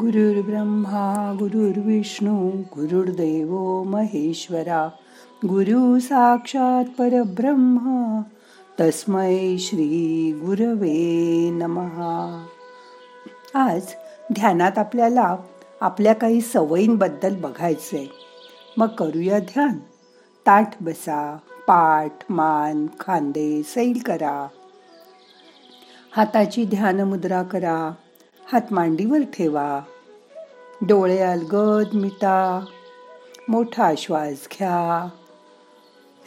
गुरुर्ब्रह्मा गुरुर्विष्णू गुरुर्देव महेश्वरा गुरु साक्षात परब्रह्म तस्मै श्री गुरवे नमहा आज ध्यानात आपल्याला आपल्या काही सवयींबद्दल बघायचंय. मग करूया ध्यान. ताठ बसा पाठ मान खांदे सैल करा. हाताची ध्यान मुद्रा करा. हात मांडीवर ठेवा. डोळे अलगद मिटा. मोठा श्वास घ्या.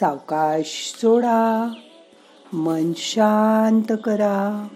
सावकाश सोडा. मन शांत करा.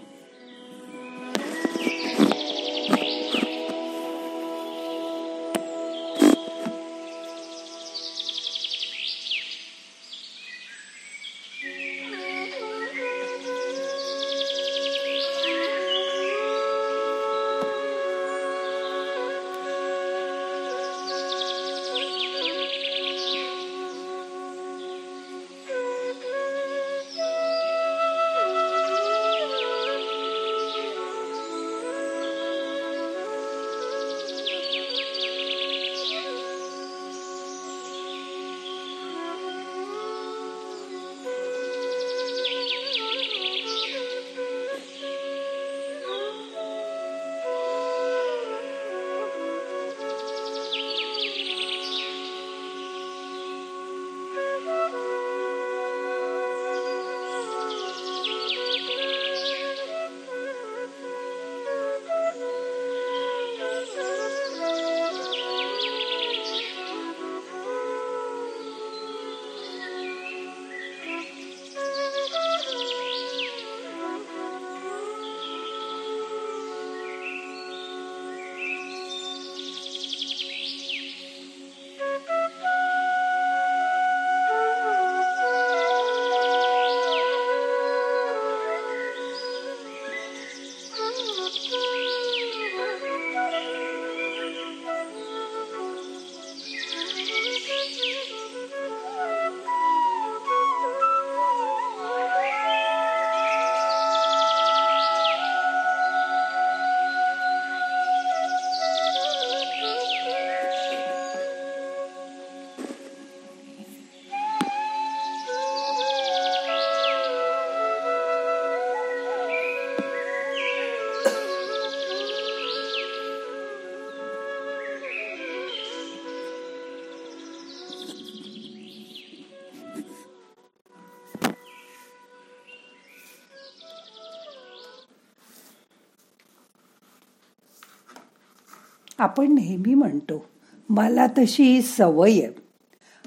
आपण नेहमी म्हणतो मला तशी सवय आहे.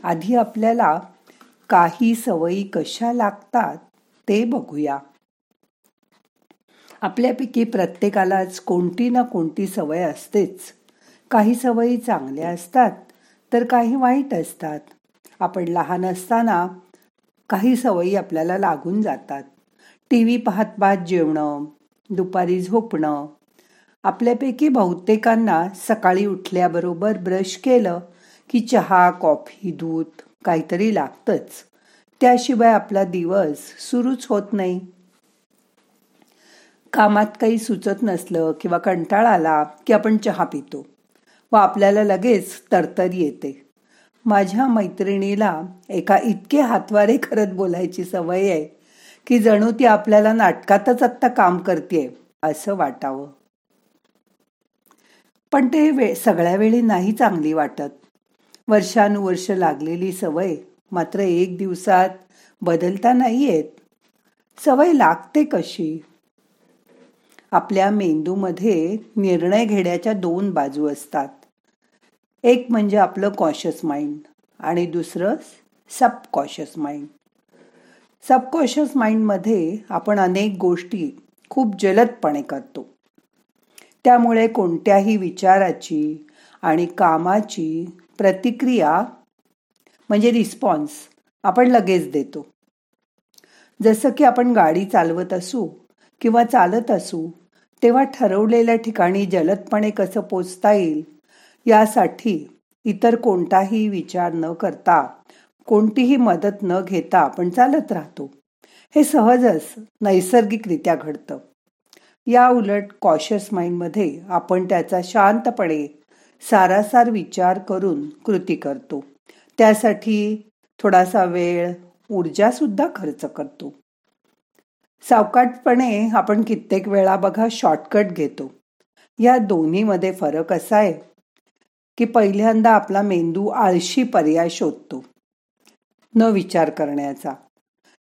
आधी आपल्याला काही सवयी कशा लागतात ते बघूया. आपल्यापैकी प्रत्येकालाच कोणती ना कोणती सवय असतेच. काही सवयी चांगल्या असतात तर काही वाईट असतात. आपण लहान असताना काही सवयी आपल्याला लागून जातात. टी व्ही पाहत पाहत जेवणं दुपारी झोपणं आपल्यापैकी बहुतेकांना सकाळी उठल्याबरोबर ब्रश केलं की चहा कॉफी दूध काहीतरी लागतच. त्याशिवाय आपला दिवस सुरूच होत नाही. कामात काही सुचत नसलं किंवा कंटाळा आला की आपण चहा पितो व आपल्याला लगेच तरतरी येते. माझ्या मैत्रिणीला एका इतके हातवारे करत बोलायची सवय आहे की जणू ती आपल्याला नाटकातच आत्ता काम करते असं वाटावं. पण ते वे सगळ्या वेळी नाही चांगली वाटत. वर्षानुवर्ष लागलेली सवय मात्र एक दिवसात बदलता नाही येत सवय लागते कशी? आपल्या मेंदूमध्ये निर्णय घेण्याच्या दोन बाजू असतात. एक म्हणजे आपलं कॉशियस माइंड आणि दुसरं सबकॉशियस माइंड. सबकॉशियस माइंडमध्ये आपण अनेक गोष्टी खूप जलदपणे करतो. त्यामुळे कोणत्याही विचाराची आणि कामाची प्रतिक्रिया म्हणजे रिस्पॉन्स आपण लगेच देतो. जसं की आपण गाडी चालवत असू किंवा चालत असू तेव्हा ठरवलेल्या ठिकाणी जलदपणे कसं पोचता येईल यासाठी इतर कोणताही विचार न करता कोणतीही मदत न घेता आपण चालत राहतो. हे सहजच नैसर्गिकरित्या घडतं. या उलट कॉशियस माइंडमध्ये आपण त्याचा शांतपणे सारासार विचार करून कृती करतो. त्यासाठी थोडासा वेळ ऊर्जासुद्धा खर्च करतो. सावकाटपणे आपण कित्येक वेळा बघा शॉर्टकट घेतो. या दोन्हीमध्ये फरक असा आहे की पहिल्यांदा आपला मेंदू आळशी पर्याय शोधतो. न विचार करण्याचा.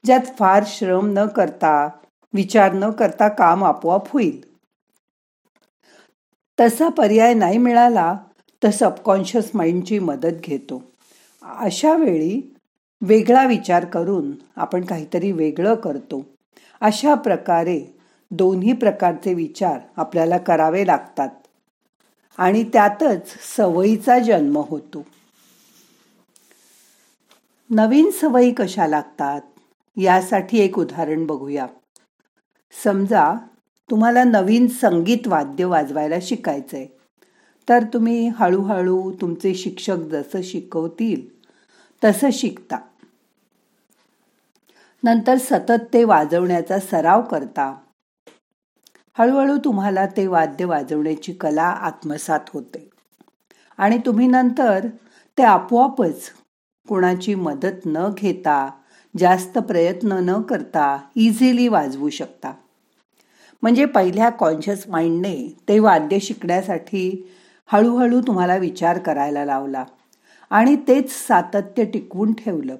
ज्यात फार श्रम न करता विचार न करता काम आपोआप होईल. तसा पर्याय नाही मिळाला तर सबकॉन्शियस माइंडची मदत घेतो. अशा वेळी वेगळा विचार करून आपण काहीतरी वेगळं करतो. अशा प्रकारे दोन्ही प्रकारचे विचार आपल्याला करावे लागतात. आणि त्यातच सवयीचा जन्म होतो. नवीन सवयी कशा लागतात? यासाठी एक उदाहरण बघूया. समजा तुम्हाला नवीन संगीत वाद्य वाजवायला शिकायचंय तर तुम्ही हळूहळू तुमचे शिक्षक जसं शिकवतील तसं शिकता. नंतर सतत ते वाजवण्याचा सराव करता. हळूहळू तुम्हाला ते वाद्य वाजवण्याची कला आत्मसात होते. आणि तुम्ही नंतर ते आपोआपच कोणाची मदत न घेता जास्त प्रयत्न न करता इझिली वाजवू शकता. म्हणजे पहिल्या कॉन्शियस माइंडने ते वाद्य शिकण्यासाठी हळूहळू तुम्हाला विचार करायला लावला. आणि तेच सातत्य टिकवून ठेवलं.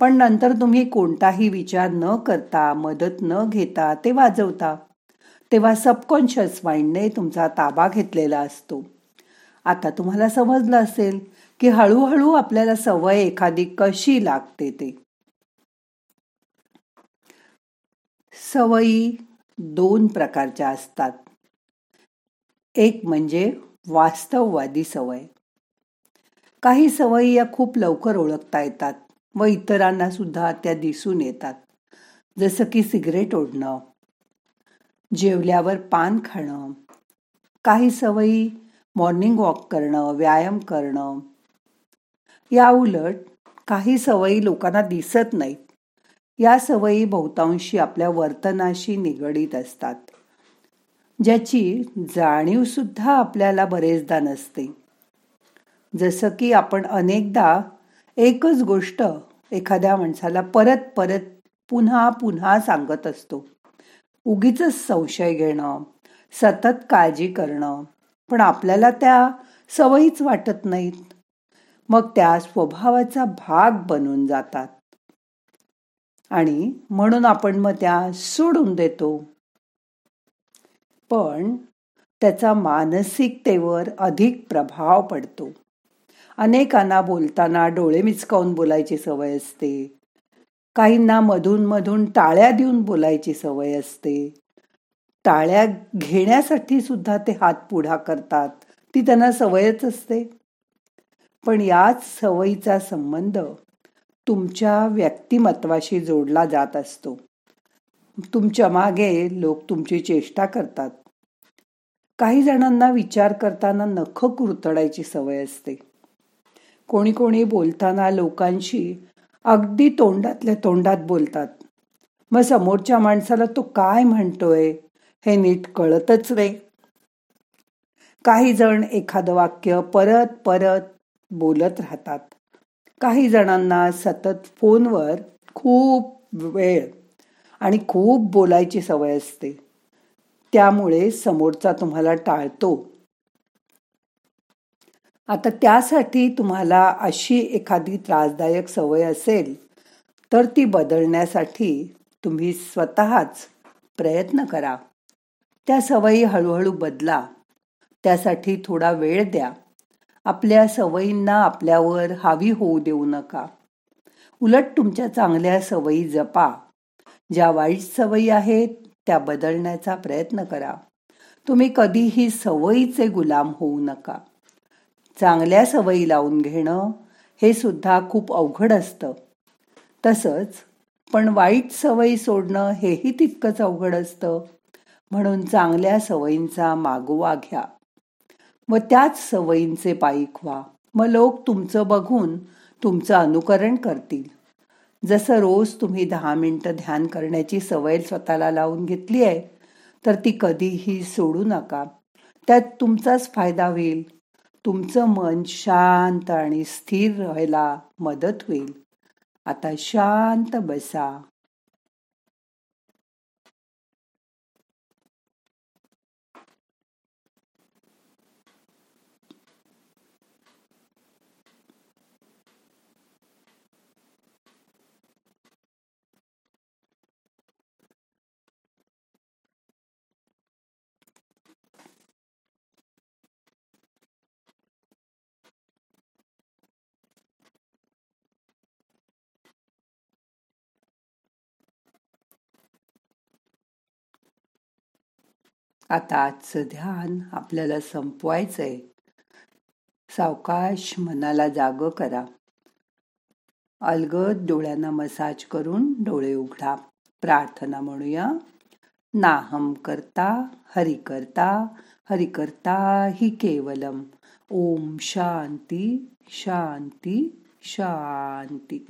पण नंतर तुम्ही कोणताही विचार न करता मदत न घेता ते वाजवता तेव्हा सबकॉन्शियस माइंडने तुमचा ताबा घेतलेला असतो. आता तुम्हाला समजलं असेल की हळूहळू आपल्याला सवय एखादी कशी लागते ते. सवयी दोन प्रकारच्या असतात. एक म्हणजे वास्तववादी सवय. काही सवयी या खूप लवकर ओळखता येतात व इतरांना सुद्धा त्या दिसून येतात. जसं की सिगरेट ओढणं जेवल्यावर पान खाणं काही सवयी मॉर्निंग वॉक करणं व्यायाम करणं. या उलट काही सवयी लोकांना दिसत नाहीत. या सवयी बहुतांशी आपल्या वर्तनाशी निगडीत असतात. ज्याची जाणीव सुद्धा आपल्याला बरेचदा नसते. जसं की आपण अनेकदा एकच गोष्ट एखाद्या माणसाला परत परत पुन्हा पुन्हा सांगत असतो. उगीच संशय घेणं सतत काळजी करणं पण आपल्याला त्या सवयीच वाटत नाहीत. मग त्या स्वभावाचा भाग बनून जातात. आणि म्हणून आपण मग त्या सोडून देतो. पण त्याचा मानसिकतेवर अधिक प्रभाव पडतो. अनेकांना बोलताना डोळे मिचकावून बोलायची सवय असते. काहींना मधून मधून टाळ्या देऊन बोलायची सवय असते. टाळ्या घेण्यासाठी सुद्धा ते हात पुढा करतात. ती त्यांना सवयच असते. पण याच सवयीचा संबंध तुमच्या व्यक्तिमत्वाशी जोडला जात असतो. तुमच्या मागे लोक तुमची चेष्टा करतात. काही जणांना विचार करताना नख कुरतडायची सवय असते. कोणी कोणी बोलताना लोकांशी अगदी तोंडातल्या तोंडात बोलतात. मग समोरच्या माणसाला तो काय म्हणतोय हे नीट कळतच नाही. काही जण एखादं वाक्य परत परत बोलत राहतात. काही जणांना सतत फोनवर खूप वेळ आणि खूप बोलायची सवय असते. त्यामुळे समोरचा तुम्हाला टाळतो. आता त्यासाठी तुम्हाला अशी एखादी त्रासदायक सवय असेल तर ती बदलण्यासाठी तुम्ही स्वतःच प्रयत्न करा. त्या सवयी हळूहळू बदला. त्यासाठी थोडा वेळ द्या. आपल्या सवयींना आपल्यावर हावी होऊ देऊ नका. उलट तुमच्या चांगल्या सवयी जपा. ज्या वाईट सवयी आहेत त्या बदलण्याचा प्रयत्न करा. तुम्ही कधीही सवयीचे गुलाम होऊ नका. चांगल्या सवयी लावून घेणं हे सुद्धा खूप अवघड असतं. तसंच पण वाईट सवयी सोडणं हेही तितकंच अवघड असतं. म्हणून चांगल्या सवयींचा मागोवा घ्या. व त्याच सवयींचे पायीक व्हा मग लोक तुमचं बघून तुमचं अनुकरण करतील. जसं रोज तुम्ही दहा मिनटं ध्यान करण्याची सवय स्वतःला लावून घेतली आहे तर ती कधीही सोडू नका. त्यात तुमचाच फायदा होईल. तुमचं मन शांत आणि स्थिर राहायला मदत होईल. आता शांत बसा. आता आजचं ध्यान आपल्याला संपवायचंय. सावकाश मनाला जाग करा. अलगद डोळ्यांना मसाज करून डोळे उघडा. प्रार्थना म्हणूया. नाहम करता हरि करता हरि करता हि केवलम. ओम शांती शांती शांती.